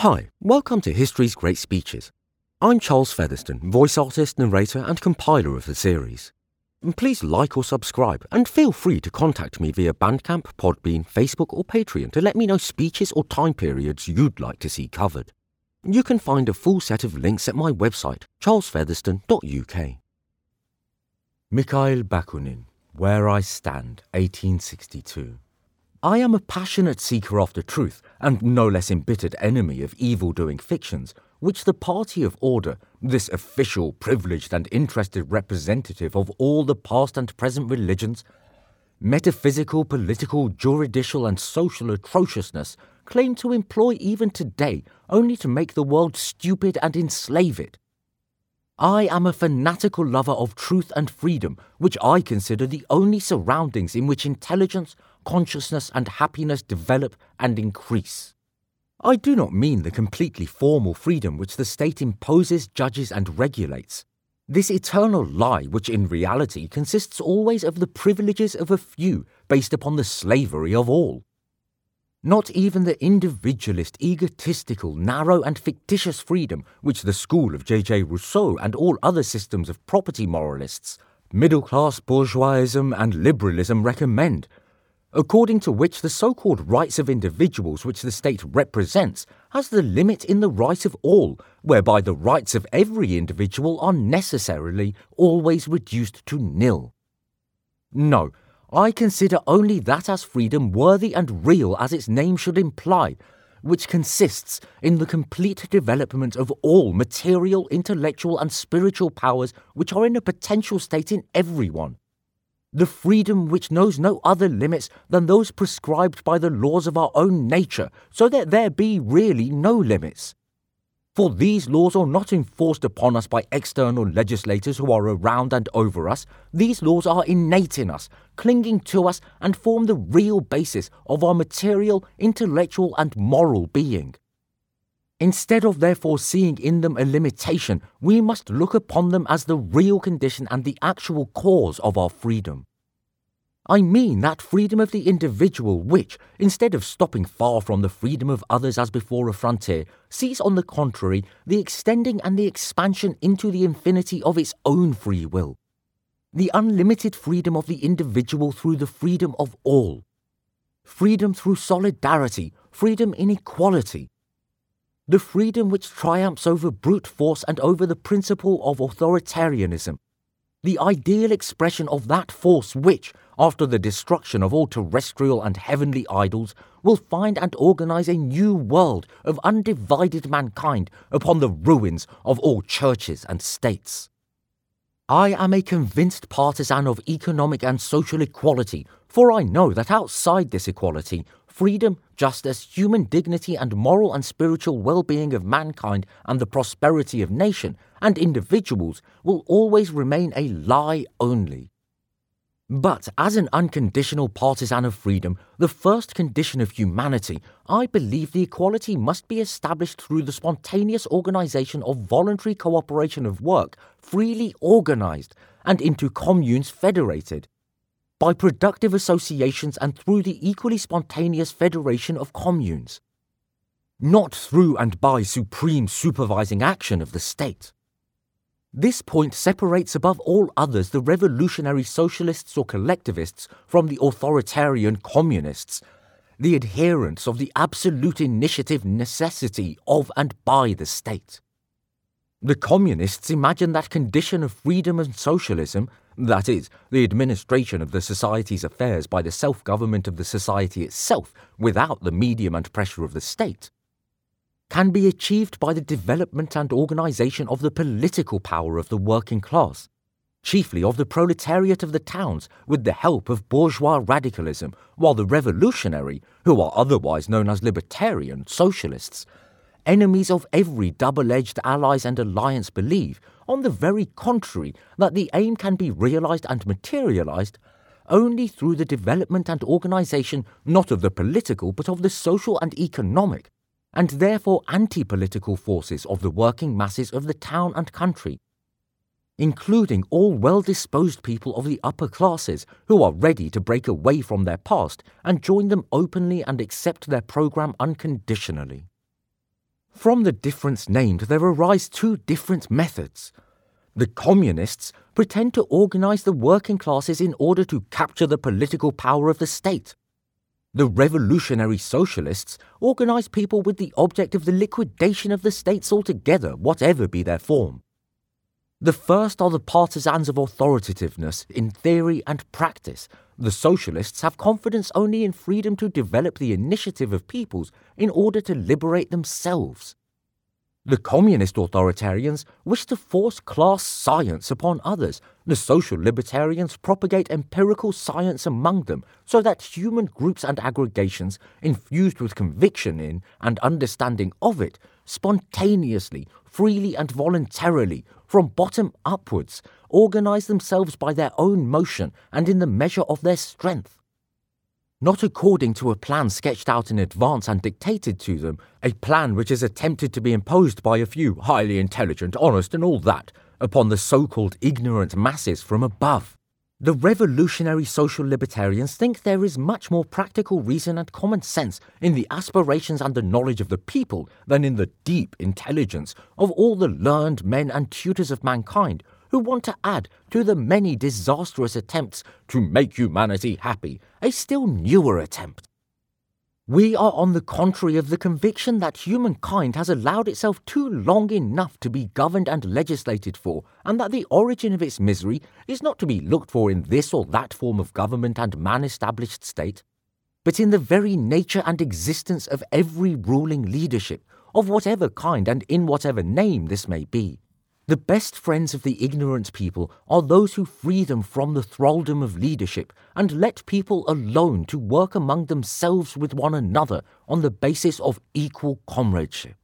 Hi, welcome to History's Great Speeches. I'm Charles Featherstone, voice artist, narrator, and compiler of the series. Please like or subscribe, and feel free to contact me via Bandcamp, Podbean, Facebook, or Patreon to let me know speeches or time periods you'd like to see covered. You can find a full set of links at my website, charlesfeatherstone.uk. Mikhail Bakunin, Where I Stand, 1862. I am a passionate seeker after truth, and no less embittered enemy of evil doing fictions, which the party of order, this official, privileged, and interested representative of all the past and present religions, metaphysical, political, juridical, and social atrociousness, claim to employ even today only to make the world stupid and enslave it. I am a fanatical lover of truth and freedom, which I consider the only surroundings in which intelligence, consciousness, and happiness develop and increase. I do not mean the completely formal freedom which the state imposes, judges, and regulates. This eternal lie, which in reality consists always of the privileges of a few based upon the slavery of all. Not even the individualist, egotistical, narrow, and fictitious freedom which the school of J.J. Rousseau and all other systems of property moralists, middle class bourgeoisism, and liberalism recommend, according to which the so called rights of individuals which the state represents has the limit in the right of all, whereby the rights of every individual are necessarily always reduced to nil. No, I consider only that as freedom worthy and real as its name should imply, which consists in the complete development of all material, intellectual, and spiritual powers which are in a potential state in everyone. The freedom which knows no other limits than those prescribed by the laws of our own nature, so that there be really no limits. For these laws are not enforced upon us by external legislators who are around and over us. These laws are innate in us, clinging to us, and form the real basis of our material, intellectual, and moral being. Instead of therefore seeing in them a limitation, we must look upon them as the real condition and the actual cause of our freedom. I mean that freedom of the individual which, instead of stopping far from the freedom of others as before a frontier, sees on the contrary the extending and the expansion into the infinity of its own free will. The unlimited freedom of the individual through the freedom of all. Freedom through solidarity, freedom in equality. The freedom which triumphs over brute force and over the principle of authoritarianism. The ideal expression of that force which, after the destruction of all terrestrial and heavenly idols, will find and organize a new world of undivided mankind upon the ruins of all churches and states. I am a convinced partisan of economic and social equality, for I know that outside this equality, freedom, justice, human dignity, and moral and spiritual well being of mankind and the prosperity of nation and individuals will always remain a lie only. But as an unconditional partisan of freedom, the first condition of humanity, I believe the equality must be established through the spontaneous organization of voluntary cooperation of work, freely organized, and into communes federated. By productive associations and through the equally spontaneous federation of communes. Not through and by supreme supervising action of the state. This point separates above all others the revolutionary socialists or collectivists from the authoritarian communists, the adherents of the absolute initiative necessity of and by the state. The communists imagine that condition of freedom and socialism, that is, the administration of the society's affairs by the self government of the society itself without the medium and pressure of the state, can be achieved by the development and organization of the political power of the working class, chiefly of the proletariat of the towns, with the help of bourgeois radicalism, while the revolutionary, who are otherwise known as libertarian socialists, enemies of every double edged allies and alliance, believe, on the very contrary, that the aim can be realized and materialized only through the development and organization not of the political but of the social and economic, and therefore anti political forces of the working masses of the town and country, including all well disposed people of the upper classes who are ready to break away from their past and join them openly and accept their program unconditionally. From the difference named, there arise two different methods. The communists pretend to organize the working classes in order to capture the political power of the state. The revolutionary socialists organize people with the object of the liquidation of the states altogether, whatever be their form. The first are the partisans of authoritativeness in theory and practice. The socialists have confidence only in freedom to develop the initiative of peoples in order to liberate themselves. The communist authoritarians wish to force class science upon others. The social libertarians propagate empirical science among them so that human groups and aggregations, infused with conviction in and understanding of it, spontaneously, freely, and voluntarily, from bottom upwards, organize themselves by their own motion and in the measure of their strength not according to a plan sketched out in advance and dictated to them, a plan which is attempted to be imposed by a few highly intelligent, honest, and all that, upon the so called ignorant masses from above. The revolutionary social libertarians think there is much more practical reason and common sense in the aspirations and the knowledge of the people than in the deep intelligence of all the learned men and tutors of mankind who want to add to the many disastrous attempts to make humanity happy a still newer attempt. We are on the contrary of the conviction that humankind has allowed itself too long enough to be governed and legislated for, and that the origin of its misery is not to be looked for in this or that form of government and man established state, but in the very nature and existence of every ruling leadership, of whatever kind and in whatever name this may be. The best friends of the ignorant people are those who free them from the thraldom of leadership and let people alone to work among themselves with one another on the basis of equal comradeship.